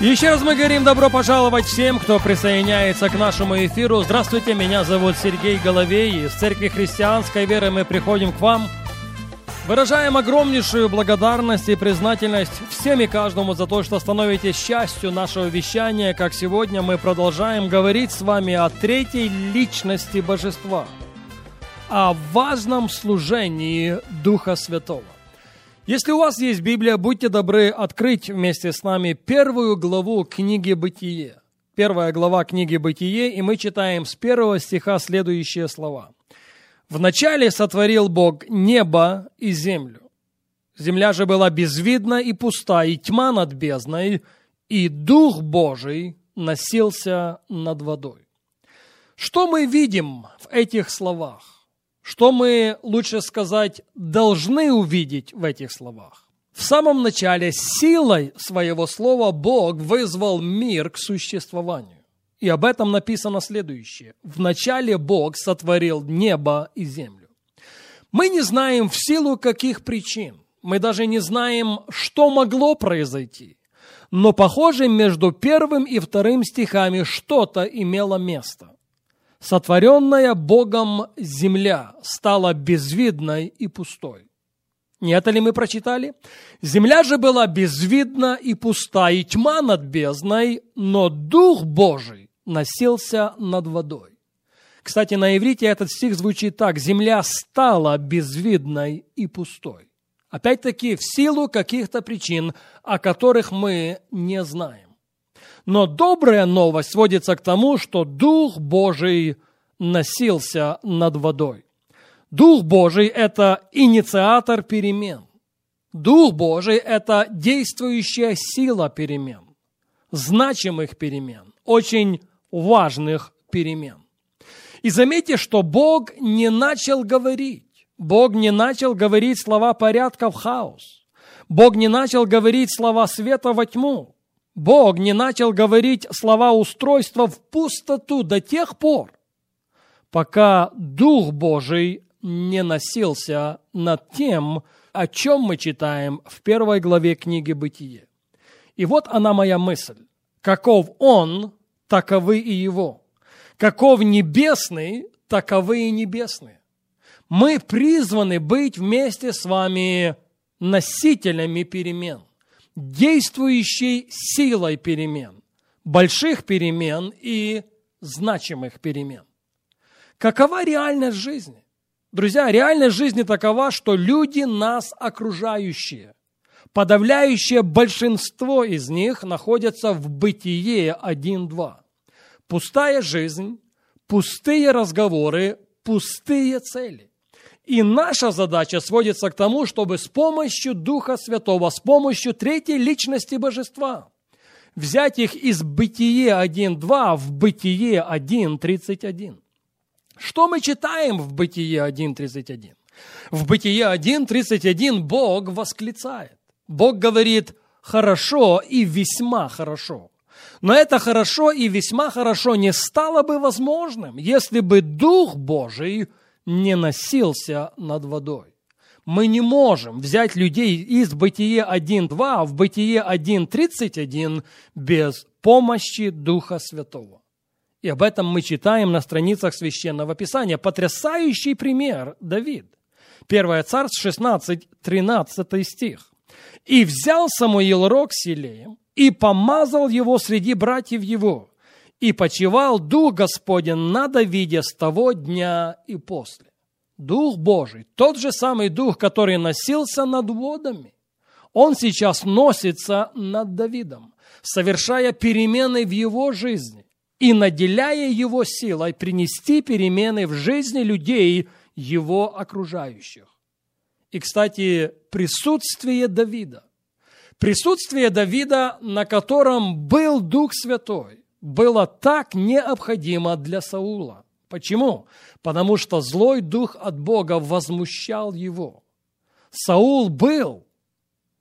Еще раз мы говорим добро пожаловать всем, кто присоединяется к нашему эфиру. Здравствуйте, меня зовут Сергей Головей. Из Церкви Христианской Веры мы приходим к вам. Выражаем огромнейшую благодарность и признательность всем и каждому за то, что становитесь частью нашего вещания, как сегодня мы продолжаем говорить с вами о третьей личности Божества, о важном служении Духа Святого. Если у вас есть Библия, будьте добры открыть вместе с нами первую главу книги «Бытие». Первая глава книги «Бытие», и мы читаем с первого стиха следующие слова. «Вначале сотворил Бог небо и землю. Земля же была безвидна и пуста, и тьма над бездной, и Дух Божий носился над водой». Что мы видим в этих словах? Что мы, лучше сказать, должны увидеть в этих словах? В самом начале силой своего слова Бог вызвал мир к существованию. И об этом написано следующее. В начале Бог сотворил небо и землю. Мы не знаем в силу каких причин. Мы даже не знаем, что могло произойти. Но, похоже, между первым и вторым стихами что-то имело место сотворенная Богом земля стала безвидной и пустой. Не это ли мы прочитали? Земля же была безвидна и пуста, и тьма над бездной, но Дух Божий носился над водой. Кстати, на иврите этот стих звучит так. Земля стала безвидной и пустой. Опять-таки, в силу каких-то причин, о которых мы не знаем. Но добрая новость сводится к тому, что Дух Божий носился над водой. Дух Божий – это инициатор перемен. Дух Божий – это действующая сила перемен, значимых перемен, очень важных перемен. И заметьте, что Бог не начал говорить. Бог не начал говорить слова порядка в хаос. Бог не начал говорить слова света во тьму. Бог не начал говорить слова устройства в пустоту до тех пор, пока Дух Божий не носился над тем, о чем мы читаем в первой главе книги «Бытие». И вот она моя мысль. Каков Он, таковы и Его. Каков небесный, таковы и небесные. Мы призваны быть вместе с вами носителями перемен действующей силой перемен, больших перемен и значимых перемен. Какова реальность жизни? Друзья, реальность жизни такова, что люди нас окружающие, подавляющее большинство из них находятся в бытие 1-2. Пустая жизнь, пустые разговоры, пустые цели. И наша задача сводится к тому, чтобы с помощью Духа Святого, с помощью третьей личности Божества, взять их из Бытие 1.2 в Бытие 1.31. Что мы читаем в Бытие 1.31? В Бытие 1.31 Бог восклицает. Бог говорит «хорошо и весьма хорошо». Но это хорошо и весьма хорошо не стало бы возможным, если бы Дух Божий – не носился над водой. Мы не можем взять людей из Бытие 1.2 в Бытие 1.31 без помощи Духа Святого. И об этом мы читаем на страницах Священного Писания. Потрясающий пример Давид. 1 Царств 16, 13 стих. «И взял Самуил рог Силеем, и помазал его среди братьев его, и почивал Дух Господень на Давиде с того дня и после. Дух Божий, тот же самый Дух, который носился над водами, он сейчас носится над Давидом, совершая перемены в его жизни и наделяя его силой принести перемены в жизни людей, его окружающих. И, кстати, присутствие Давида, присутствие Давида, на котором был Дух Святой, было так необходимо для Саула. Почему? Потому что злой дух от Бога возмущал его. Саул был,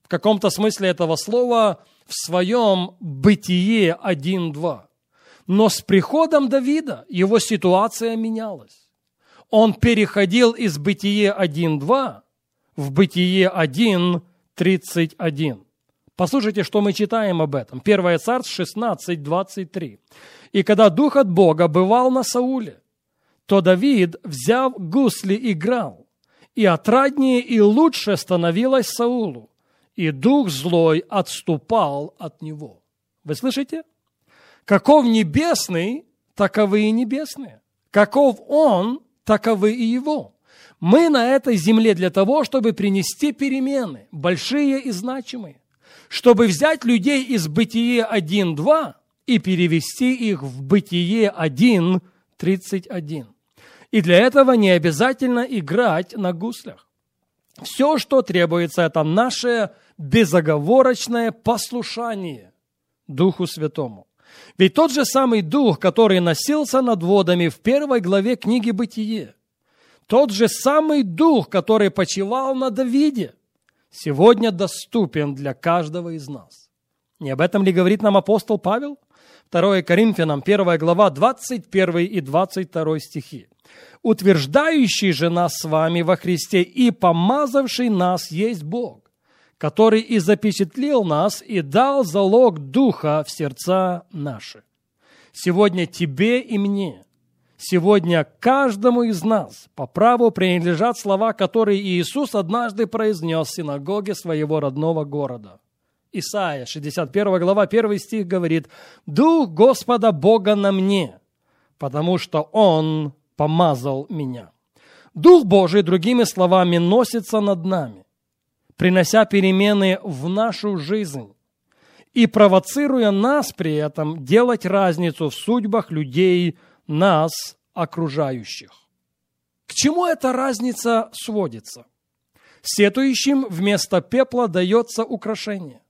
в каком-то смысле этого слова, в своем бытие 1-2. Но с приходом Давида его ситуация менялась. Он переходил из бытие 1.2 в бытие 1.31. Послушайте, что мы читаем об этом. 1 Царств 16.23. «И когда Дух от Бога бывал на Сауле, то Давид, взяв гусли, играл, и отраднее и лучше становилось Саулу, и дух злой отступал от него». Вы слышите? Каков небесный, таковы и небесные. Каков он, таковы и его. Мы на этой земле для того, чтобы принести перемены, большие и значимые, чтобы взять людей из бытие 1.2 и перевести их в бытие 1.31. И для этого не обязательно играть на гуслях. Все, что требуется, это наше безоговорочное послушание Духу Святому. Ведь тот же самый дух, который носился над водами в первой главе книги «Бытие», тот же самый дух, который почивал на Давиде, сегодня доступен для каждого из нас. Не об этом ли говорит нам апостол Павел? 2 Коринфянам, 1 глава, 21 и 22 стихи. «Утверждающий же нас с вами во Христе и помазавший нас есть Бог, который и запечатлел нас и дал залог Духа в сердца наши. Сегодня тебе и мне, сегодня каждому из нас по праву принадлежат слова, которые Иисус однажды произнес в синагоге своего родного города. Исайя, 61 глава, 1 стих говорит, «Дух Господа Бога на мне, потому что Он помазал меня». Дух Божий, другими словами, носится над нами принося перемены в нашу жизнь и провоцируя нас при этом делать разницу в судьбах людей, нас окружающих. К чему эта разница сводится? Сетующим вместо пепла дается украшение.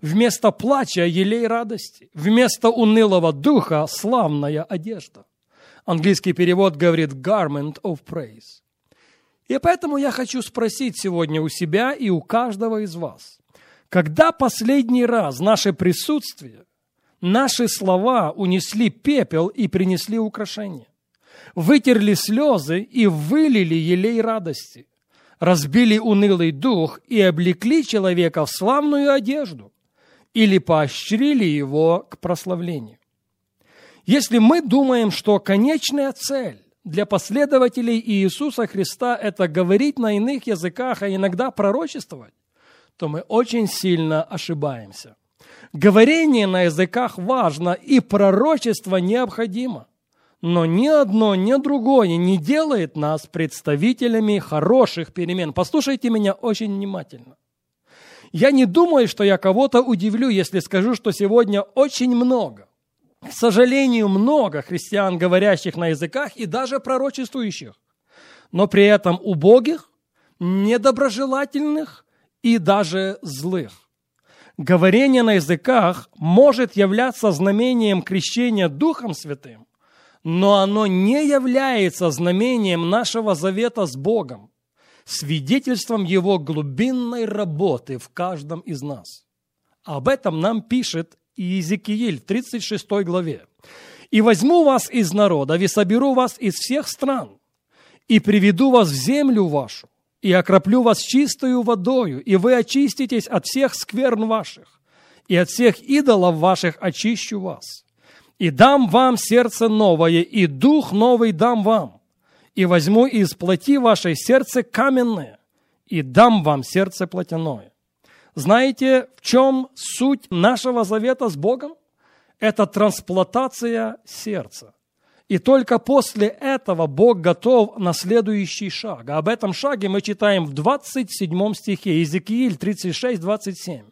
Вместо плача – елей радости. Вместо унылого духа – славная одежда. Английский перевод говорит «garment of praise». И поэтому я хочу спросить сегодня у себя и у каждого из вас, когда последний раз наше присутствие, наши слова унесли пепел и принесли украшение, вытерли слезы и вылили елей радости, разбили унылый дух и облекли человека в славную одежду или поощрили его к прославлению. Если мы думаем, что конечная цель для последователей Иисуса Христа это говорить на иных языках, а иногда пророчествовать, то мы очень сильно ошибаемся. Говорение на языках важно и пророчество необходимо. Но ни одно, ни другое не делает нас представителями хороших перемен. Послушайте меня очень внимательно. Я не думаю, что я кого-то удивлю, если скажу, что сегодня очень много к сожалению, много христиан, говорящих на языках и даже пророчествующих, но при этом убогих, недоброжелательных и даже злых. Говорение на языках может являться знамением крещения Духом Святым, но оно не является знамением нашего завета с Богом, свидетельством Его глубинной работы в каждом из нас. Об этом нам пишет Иезекииль в 36 главе. «И возьму вас из народа, и соберу вас из всех стран, и приведу вас в землю вашу, и окроплю вас чистою водою, и вы очиститесь от всех скверн ваших, и от всех идолов ваших очищу вас. И дам вам сердце новое, и дух новый дам вам, и возьму из плоти вашей сердце каменное, и дам вам сердце плотяное. Знаете, в чем суть нашего завета с Богом? Это трансплантация сердца. И только после этого Бог готов на следующий шаг. А об этом шаге мы читаем в 27 стихе, Иезекииль 36, 27.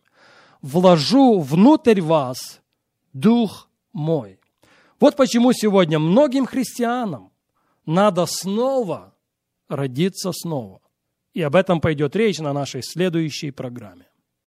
«Вложу внутрь вас Дух мой». Вот почему сегодня многим христианам надо снова родиться снова. И об этом пойдет речь на нашей следующей программе.